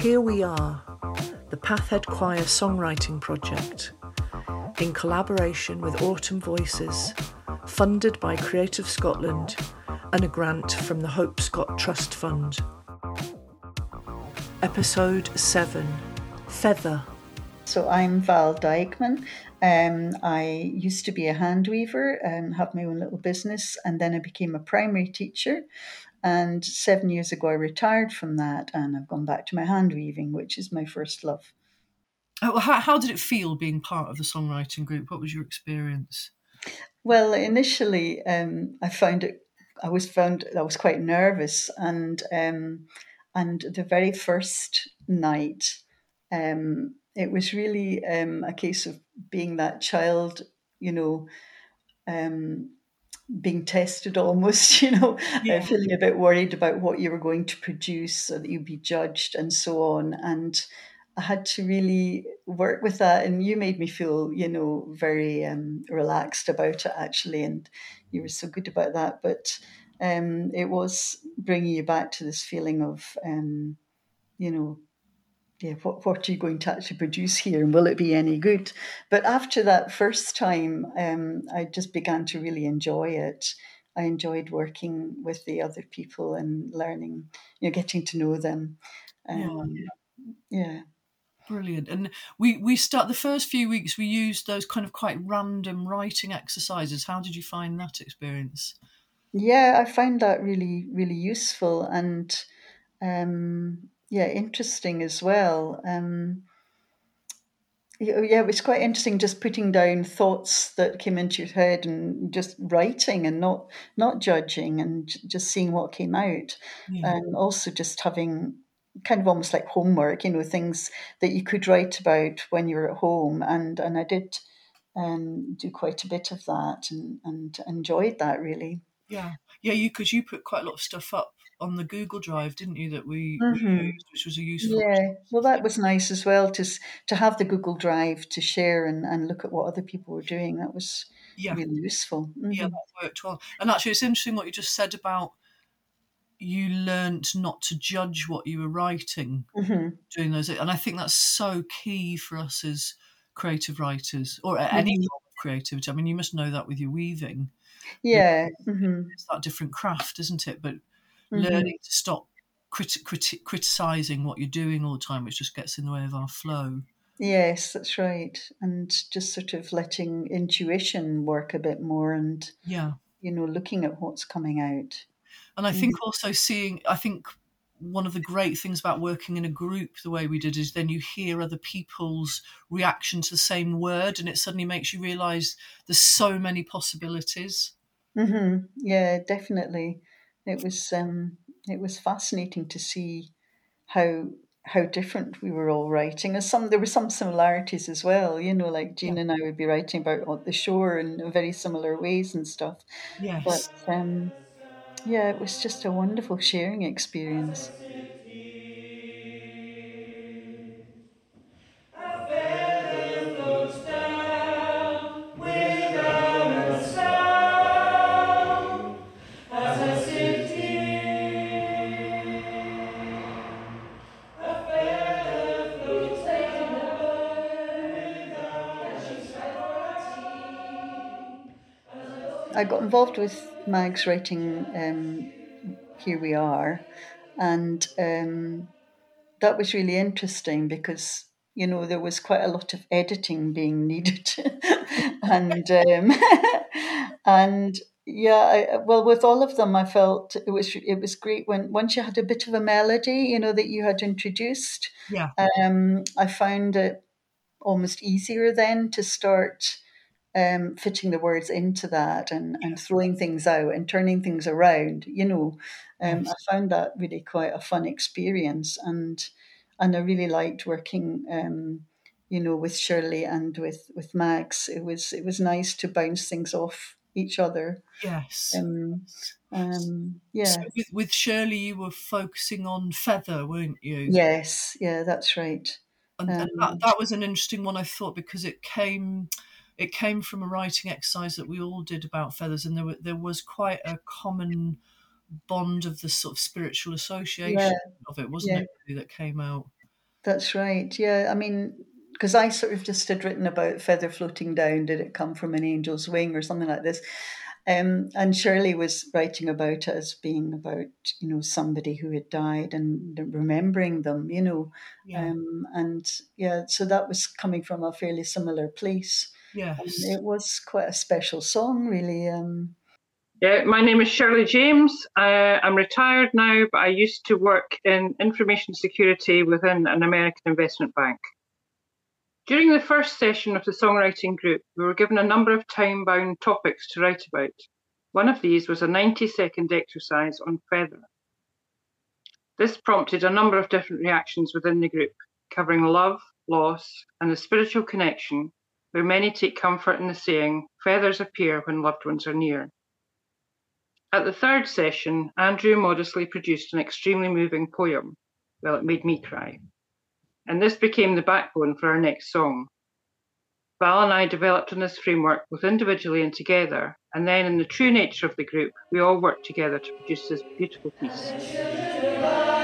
Here we are, the Pathhead Choir Songwriting Project, in collaboration with Autumn Voices, funded by Creative Scotland and a grant from the Hope Scott Trust Fund. Episode 7 Feather. So I'm Val Dijkman. Um, I used to be a hand weaver and have my own little business, and then I became a primary teacher. And seven years ago, I retired from that, and I've gone back to my hand weaving, which is my first love. Oh, how, how did it feel being part of the songwriting group? What was your experience? Well, initially, um, I found it. I was found I was quite nervous, and um, and the very first night, um, it was really um, a case of being that child, you know, um, being tested almost, you know, yeah. uh, feeling a bit worried about what you were going to produce so that you'd be judged and so on. And I had to really work with that. And you made me feel, you know, very um, relaxed about it actually. And you were so good about that. But um, it was bringing you back to this feeling of, um, you know, yeah, what, what are you going to actually produce here and will it be any good? But after that first time, um, I just began to really enjoy it. I enjoyed working with the other people and learning, you know, getting to know them. Um, yeah. yeah. Brilliant. And we, we start the first few weeks, we used those kind of quite random writing exercises. How did you find that experience? Yeah, I find that really, really useful. And um, yeah, interesting as well. Um, yeah, it was quite interesting just putting down thoughts that came into your head and just writing and not not judging and just seeing what came out, yeah. and also just having kind of almost like homework, you know, things that you could write about when you're at home, and and I did um, do quite a bit of that and and enjoyed that really. Yeah, yeah, you because you put quite a lot of stuff up on the Google Drive, didn't you? That we, mm-hmm. used, which was a useful. Yeah, well, that was nice as well to to have the Google Drive to share and, and look at what other people were doing. That was yeah. really useful. Mm-hmm. Yeah, that worked well. And actually, it's interesting what you just said about you learnt not to judge what you were writing mm-hmm. doing those, and I think that's so key for us as creative writers or any mm-hmm. creativity. I mean, you must know that with your weaving. Yeah, mm-hmm. it's that different craft, isn't it? But mm-hmm. learning to stop criti- criti- criticizing what you're doing all the time, which just gets in the way of our flow. Yes, that's right. And just sort of letting intuition work a bit more and, yeah, you know, looking at what's coming out. And I think mm. also seeing, I think one of the great things about working in a group the way we did is then you hear other people's reaction to the same word and it suddenly makes you realize there's so many possibilities. Mm-hmm. Yeah, definitely it was um, it was fascinating to see how how different we were all writing. And some there were some similarities as well. You know, like Jean and I would be writing about the shore in very similar ways and stuff. Yes. But um, yeah, it was just a wonderful sharing experience. Involved with Mag's writing um, Here We Are, and um, that was really interesting because you know there was quite a lot of editing being needed, and um, and yeah, I, well, with all of them, I felt it was it was great when once you had a bit of a melody, you know, that you had introduced. Yeah, um, I found it almost easier then to start um, fitting the words into that and, and throwing things out and turning things around, you know, um, I found that really quite a fun experience, and and I really liked working, um, you know, with Shirley and with with Max. It was it was nice to bounce things off each other. Yes. Um, um, yeah. So with, with Shirley, you were focusing on feather, weren't you? Yes. Yeah, that's right. And, and that, um, that was an interesting one, I thought, because it came it came from a writing exercise that we all did about feathers, and there were, there was quite a common bond of the sort of spiritual association yeah. of it, wasn't yeah. it? That came out. That's right. Yeah, I mean, because I sort of just had written about feather floating down. Did it come from an angel's wing or something like this? Um, and Shirley was writing about it as being about you know somebody who had died and remembering them, you know, yeah. Um, and yeah, so that was coming from a fairly similar place. Yes, and it was quite a special song, really. Um, yeah, my name is Shirley James. I, I'm retired now, but I used to work in information security within an American investment bank. During the first session of the songwriting group, we were given a number of time bound topics to write about. One of these was a 90 second exercise on feather. This prompted a number of different reactions within the group, covering love, loss, and the spiritual connection, where many take comfort in the saying, feathers appear when loved ones are near. At the third session, Andrew modestly produced an extremely moving poem. Well, it made me cry. And this became the backbone for our next song. Val and I developed on this framework both individually and together, and then in the true nature of the group, we all worked together to produce this beautiful piece.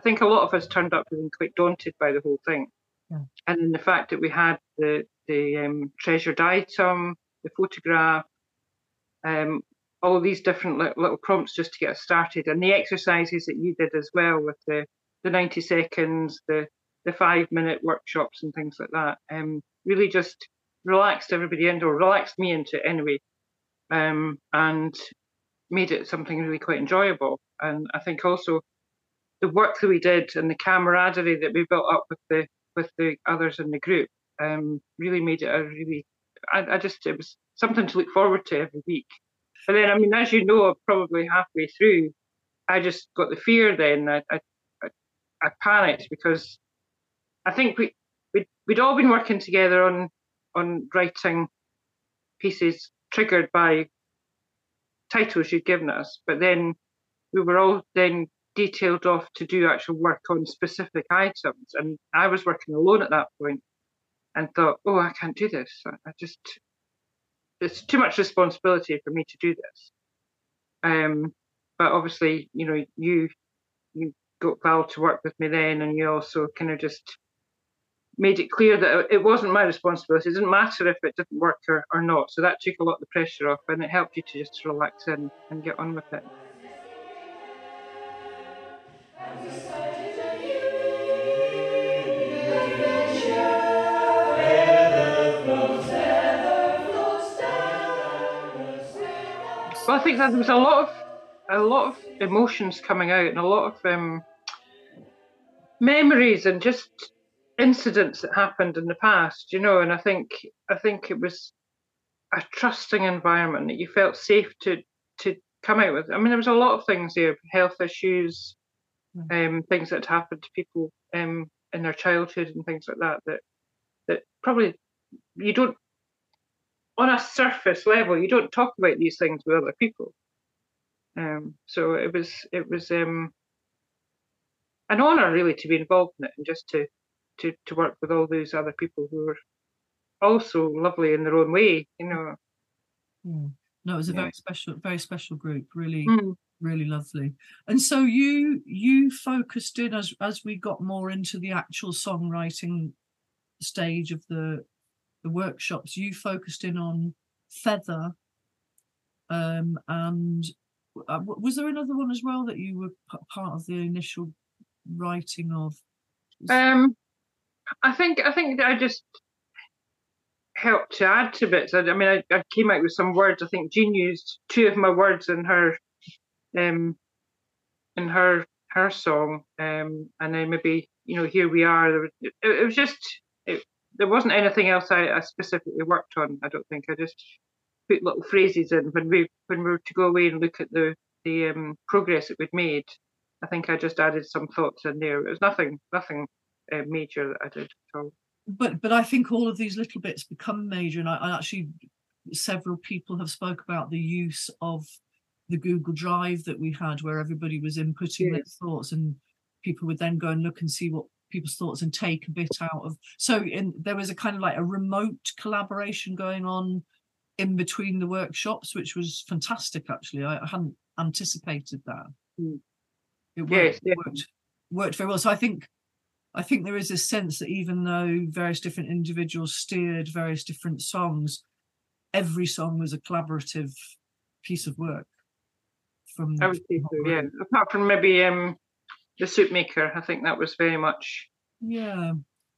I think a lot of us turned up feeling quite daunted by the whole thing. Yeah. And then the fact that we had the the um, treasured item, the photograph, um, all these different little, little prompts just to get us started, and the exercises that you did as well with the the 90 seconds, the the five minute workshops and things like that, um, really just relaxed everybody into, or relaxed me into it anyway, um, and made it something really quite enjoyable. And I think also the work that we did and the camaraderie that we built up with the with the others in the group um, really made it a really I, I, just it was something to look forward to every week. But then I mean, as you know, probably halfway through, I just got the fear. Then I I, I panicked because I think we we'd, we'd all been working together on on writing pieces triggered by titles you'd given us, but then we were all then detailed off to do actual work on specific items. And I was working alone at that point and thought, oh, I can't do this. I just, it's too much responsibility for me to do this. Um, but obviously, you know, you you got Val to work with me then, and you also kind of just made it clear that it wasn't my responsibility. It didn't matter if it didn't work or, or not. So that took a lot of the pressure off, and it helped you to just relax in and get on with it. Well, I think that there was a lot of a lot of emotions coming out and a lot of um, memories and just incidents that happened in the past, you know. And I think I think it was a trusting environment that you felt safe to to come out with. I mean, there was a lot of things there, health issues, mm. um, things that happened to people um, in their childhood and things like that. That that probably you don't on a surface level, you don't talk about these things with other people. Um, so it was it was um, an honour really to be involved in it and just to to to work with all those other people who were also lovely in their own way, you know. Mm. No, it was a yeah. very special, very special group. Really, mm. really lovely. And so you you focused in as as we got more into the actual songwriting stage of the the workshops, you focused in on feather. Um, and uh, was there another one as well that you were p- part of the initial writing of? Um, I think I think I just helped to add to bits. I, I mean, I, I, came out with some words. I think Jean used two of my words in her, um, in her her song, um, and then maybe you know here we are. It, it was just there wasn't anything else I, I, specifically worked on. I don't think I just put little phrases in when we when we were to go away and look at the the um, progress that we'd made. I think I just added some thoughts in there. It was nothing nothing uh, major that I did at all. But but I think all of these little bits become major, and I, I actually several people have spoke about the use of the Google Drive that we had, where everybody was inputting their thoughts, and people would then go and look and see what people's thoughts and take a bit out of so in, there was a kind of like a remote collaboration going on in between the workshops, which was fantastic. Actually, I, I hadn't anticipated that. Mm. It worked, yes, worked, worked very well. So I think I think there is a sense that even though various different individuals steered various different songs, every song was a collaborative piece of work. From I would say so, yeah. Apart from maybe um, the soup maker, I think that was very much. Yeah.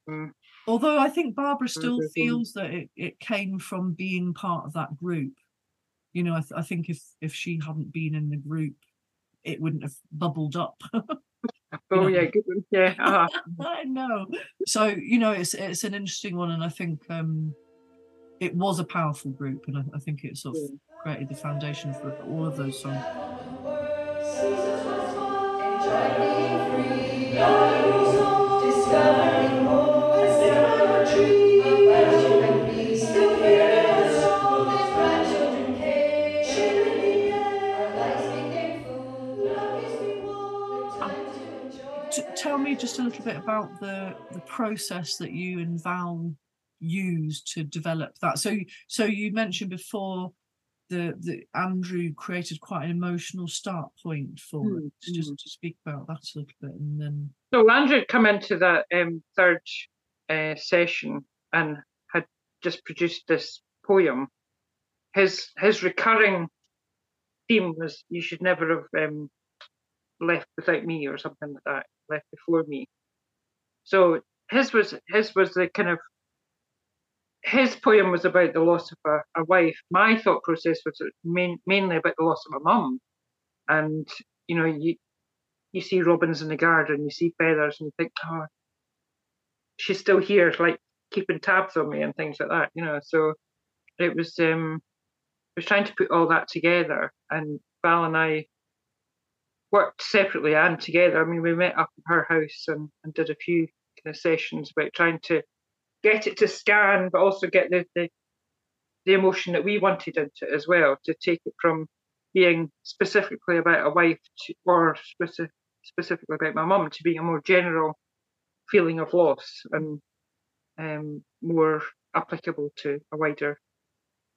Um, Although I think Barbara still feels that it, it came from being part of that group. You know, I, th- I think if if she hadn't been in the group, it wouldn't have bubbled up. oh yeah, good one. Yeah, uh-huh. I know. So you know, it's it's an interesting one, and I think um, it was a powerful group, and I, I think it sort of yeah. created the foundation for all of those songs. Tell me just a little bit about the the process that you and Val used to develop that. So so you mentioned before the the Andrew created quite an emotional start point for mm, it. Just mm. to speak about that a little bit, and then. So Andrew had come into that um, third uh, session and had just produced this poem. His his recurring theme was "You should never have um, left without me" or something like that left before me. So his was his was the kind of his poem was about the loss of a, a wife. My thought process was main, mainly about the loss of a mum, and you know you you see robins in the garden, you see feathers, and you think, oh, she's still here, like keeping tabs on me and things like that. You know, so it was um, I was trying to put all that together, and Val and I worked separately and together. I mean, we met up at her house and, and did a few kind of sessions about trying to get it to scan, but also get the, the, the emotion that we wanted into it as well, to take it from being specifically about a wife to, or specific, specifically about my mum to being a more general feeling of loss and um, more applicable to a wider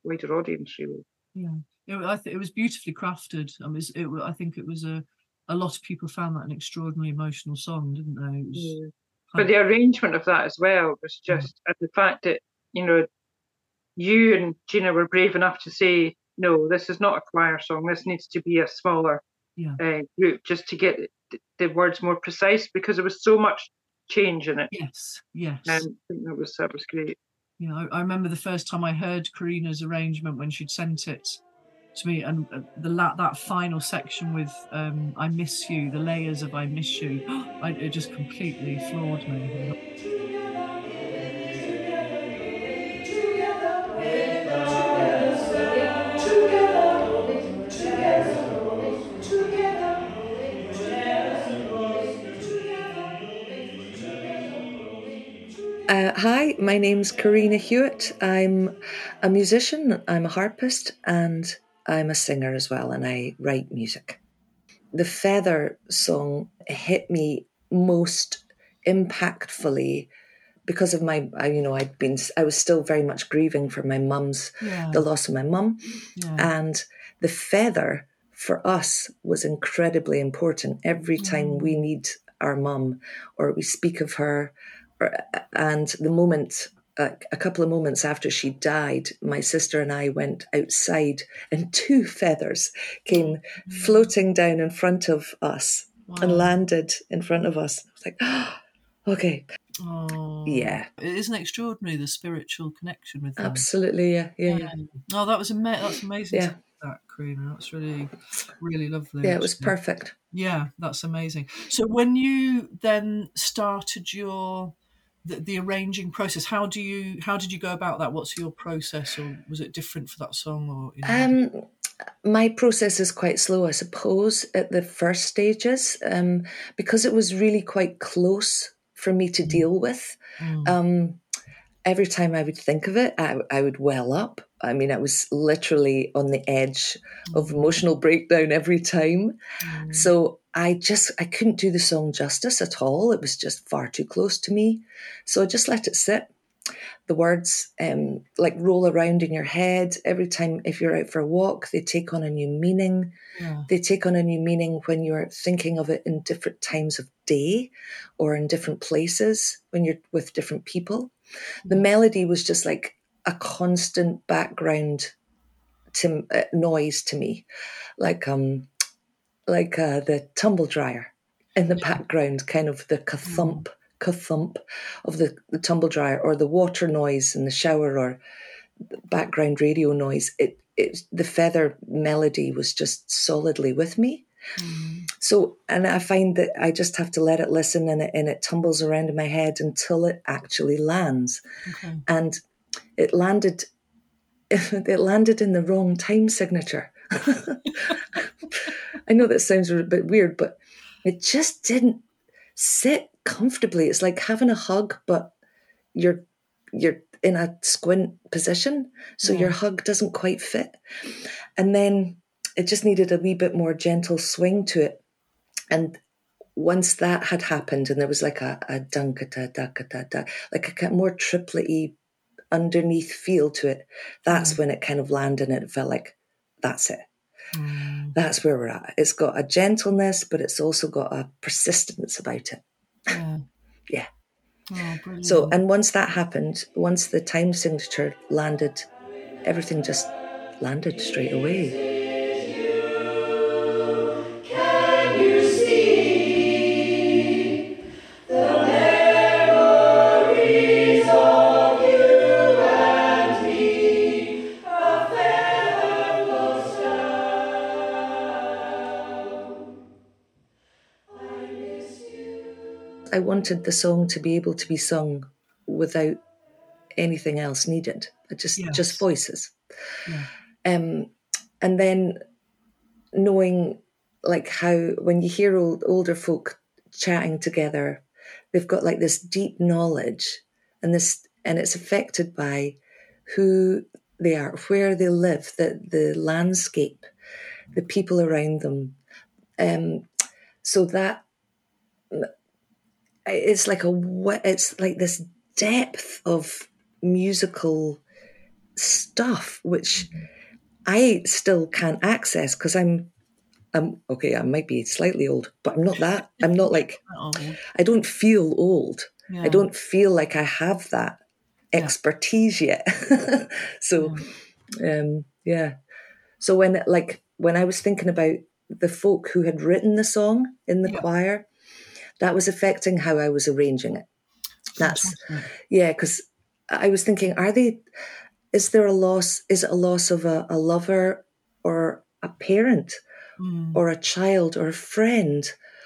wider audience, really. Yeah, it, I th- it was beautifully crafted. I mean, it, I think it was a a lot of people found that an extraordinarily emotional song, didn't they? Was, yeah. But the arrangement of that as well was just and the fact that you know you and Gina were brave enough to say no, this is not a choir song. This needs to be a smaller yeah. uh, group just to get the, the words more precise because there was so much change in it. Yes, yes. And I think that was that was great. Yeah, I, I remember the first time I heard Corrina's arrangement when she'd sent it to me and uh, the that final section with um, i miss you the layers of i miss you I, it just completely floored me Uh, hi, my name's Corrina Hewat. I'm a musician, I'm a harpist, and I'm a singer as well and I write music. The Feather song hit me most impactfully because of my you know I'd been I was still very much grieving for my mum's yeah. the loss of my mum yeah. and the feather for us was incredibly important every time mm. we need our mum or we speak of her or, and the moment a, a, couple of moments after she died, my sister and I went outside, and two feathers came mm. floating down in front of us wow. and landed in front of us. I was like, oh, okay. Oh, yeah. It isn't extraordinary the spiritual connection with them. Absolutely, yeah, yeah. yeah. Oh, that was ama- that's amazing. Yeah. That Corrina, that's really, really lovely. Yeah, it was perfect. Yeah, that's amazing. So when you then started your the, the arranging process how do you how did you go about that what's your process or was it different for that song or you know? um my process is quite slow i suppose at the first stages um because it was really quite close for me to deal with mm. um every time i would think of it I, I would well up I mean, I was literally on the edge of mm. emotional breakdown every time. Mm. So I just I couldn't do the song justice at all. It was just far too close to me. So I just let it sit. the words um, like roll around in your head every time if you're out for a walk they take on a new meaning yeah. they take on a new meaning when you're thinking of it in different times of day or in different places when you're with different people the melody was just like a constant background to, uh, noise to me like um like uh, the tumble dryer in the background kind of the ka-thump mm thump of the, the tumble dryer or the water noise in the shower or background radio noise, it, it the feather melody was just solidly with me. Mm. So, and I find that I just have to let it listen and it, and it tumbles around in my head until it actually lands. Okay. And it landed, it landed in the wrong time signature. I know that sounds a bit weird, but it just didn't sit comfortably. It's like having a hug, but you're you're in a squint position, so yeah. your hug doesn't quite fit. And then it just needed a wee bit more gentle swing to it. And once that had happened, and there was like a, a dunkata, dakata, da, like a more triplety underneath feel to it, that's mm. when it kind of landed and it felt like that's it. Mm. That's where we're at. It's got a gentleness, but it's also got a persistence about it. Yeah. yeah. Oh, so, and once that happened, once the time signature landed, everything just landed straight away. I wanted the song to be able to be sung without anything else needed, just yes. just voices. Yeah. Um, and then knowing like how when you hear old, older folk chatting together, they've got like this deep knowledge, and this and it's affected by who they are, where they live, the the landscape, the people around them. Um, so that it's like a it's like this depth of musical stuff which I still can't access because I'm I'm okay, I might be slightly old, but I'm not that. I'm not like I don't feel old. Yeah. I don't feel like I have that expertise yeah. yet. so yeah. um yeah. So when like when I was thinking about the folk who had written the song in the choir, that was affecting how I was arranging it. That's yeah, because I was thinking, are they? Is there a loss? Is it a loss of a, a lover or a parent mm. or a child or a friend,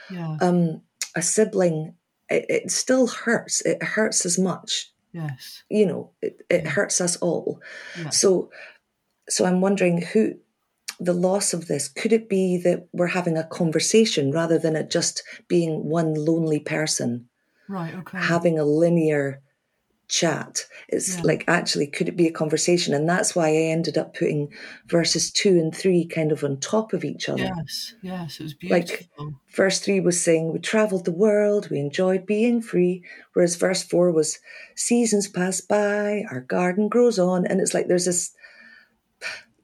yeah. um, a sibling? It, it, still hurts. It hurts as much. Yes, you know, it, it yeah. hurts us all. Yeah. So, so I'm wondering who the loss of this? Could it be that we're having a conversation rather than it just being one lonely person? Right, okay. Having a linear chat. It's yeah. like actually, could it be a conversation? And that's why I ended up putting verses two and three kind of on top of each other. Yes, yes, it was beautiful. Like verse three was saying, We traveled the world, we enjoyed being free. Whereas verse four was, Seasons pass by, our garden grows on. And it's like there's this.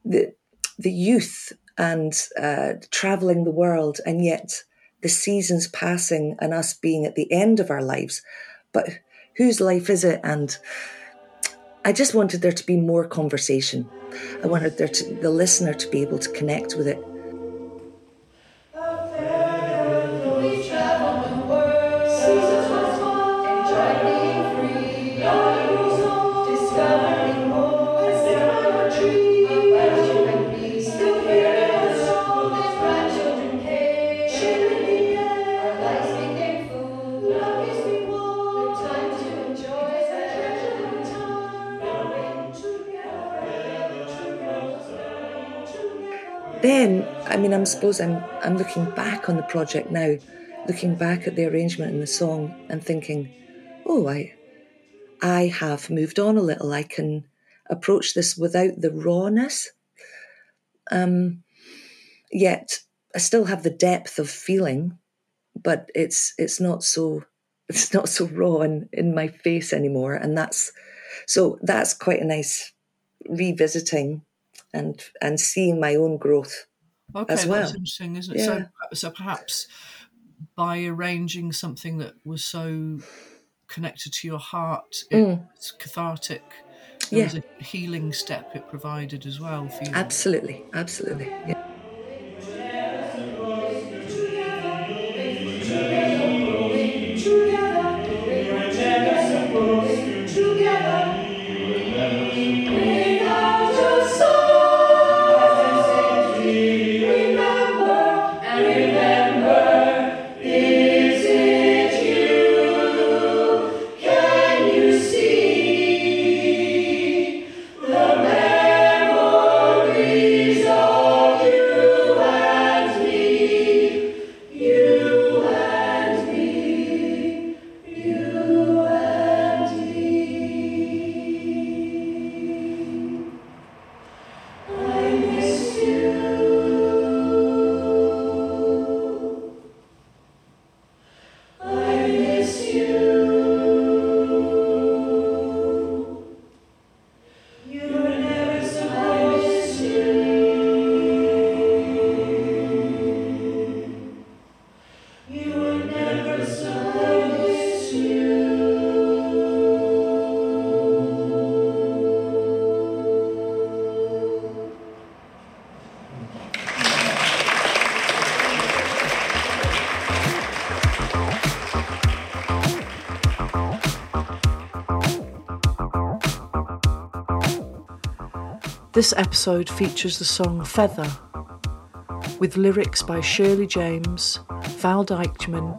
The, the youth and uh, traveling the world, and yet the seasons passing and us being at the end of our lives. But whose life is it? And I just wanted there to be more conversation. I wanted there to, the listener to be able to connect with it I suppose I'm I'm looking back on the project now, looking back at the arrangement and the song, and thinking, oh, I I have moved on a little. I can approach this without the rawness. Um, yet I still have the depth of feeling, but it's it's not so it's not so raw in, in my face anymore, and that's So that's quite a nice revisiting and and seeing my own growth okay, as well. That's interesting, isn't it? Yeah. So, so perhaps by arranging something that was so connected to your heart, mm. it's cathartic. There yeah. was a healing step it provided as well for you. Absolutely, absolutely. Yeah. This episode features the song Feather, with lyrics by Shirley James, Val Dijkman,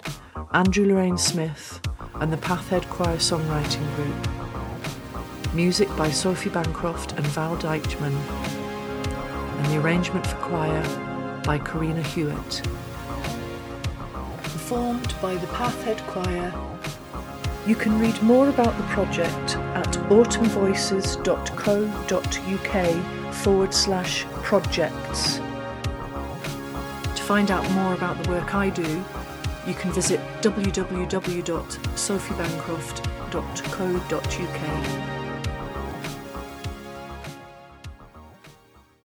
Andrew Lorrain-Smith, and the Pathhead Choir Songwriting Group. Music by Sophie Bancroft and Val Dijkman, and the arrangement for choir by Corrina Hewat. Performed by the Pathhead Choir you can read more about the project at autumnvoices.co.uk forward slash projects. To find out more about the work I do, you can visit www.sophiebancroft.co.uk.